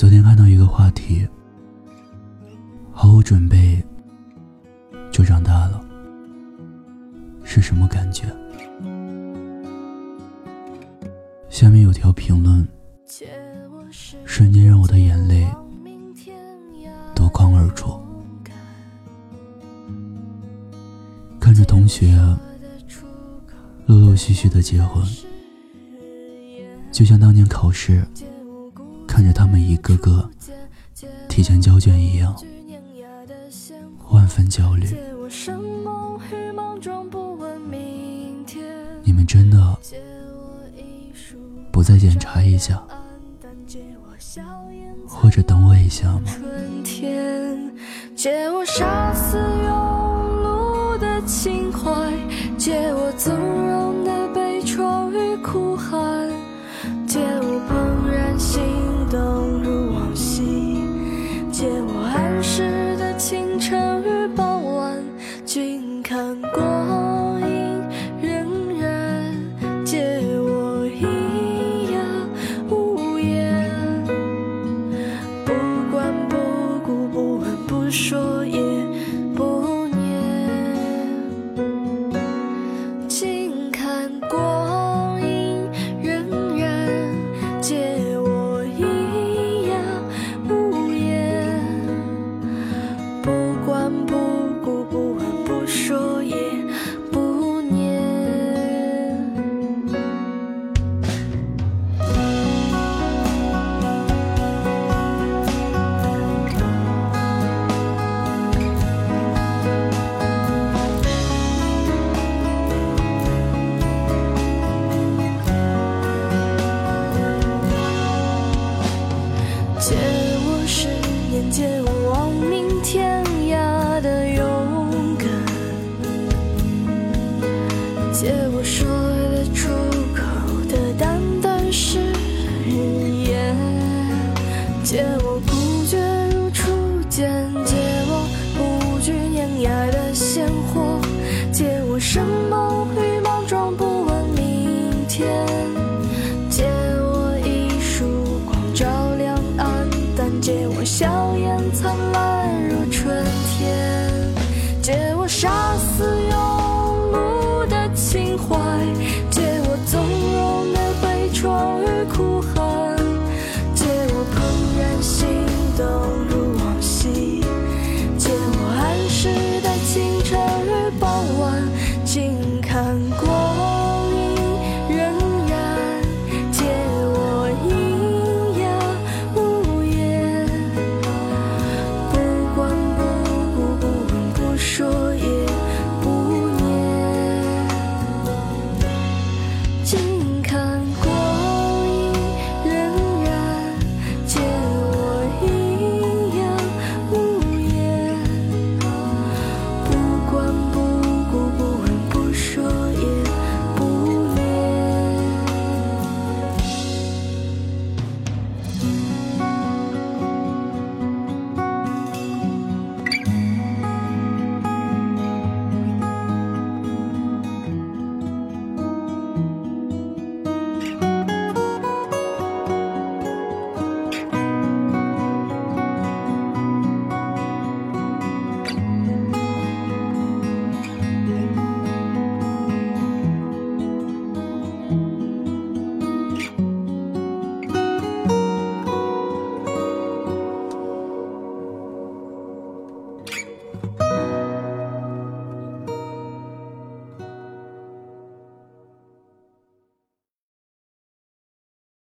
昨天看到一个话题，毫无准备就长大了，是什么感觉？下面有条评论，瞬间让我的眼泪夺眶而出。看着同学陆陆续续的结婚，就像当年考试。看着他们一个个提前交卷一样，万分焦虑。你们真的不再检查一下，或者等我一下吗？借我杀死庸碌的情怀，借我纵容看过。不